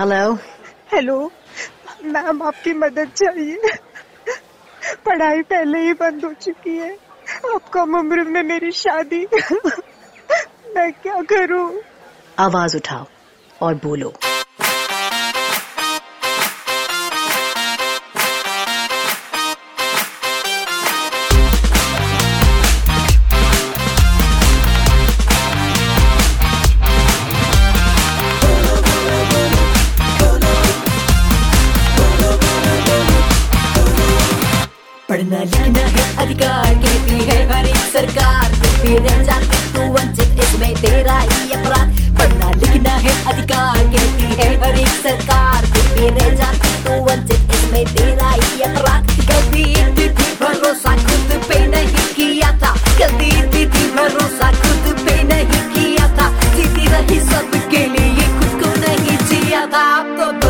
Hello hello ma'am आपकी मदद चाहिए। पढ़ाई पहले ही बंद हो चुकी है। अब कम उम्र में मेरी शादी। मैं क्या करूँ? आवाज़ उठाओ और बोलो। पढ़ना लिखना है अधिकार कहती है हर एक सरकार फिर तू वंचित, इसमें तेरा ही अपराध। पढ़ना लिखना है अधिकार कहती है हर एक सरकार। फिर रह जाती तू वंचित, इसमें तेरा ही अपराध। कभी थी भरोसा खुद पे नहीं किया था। कभी थी भरोसा खुद पे नहीं किया था। जीती रही सबके लिए, खुद को नहीं जिया था। अब तो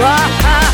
बोलो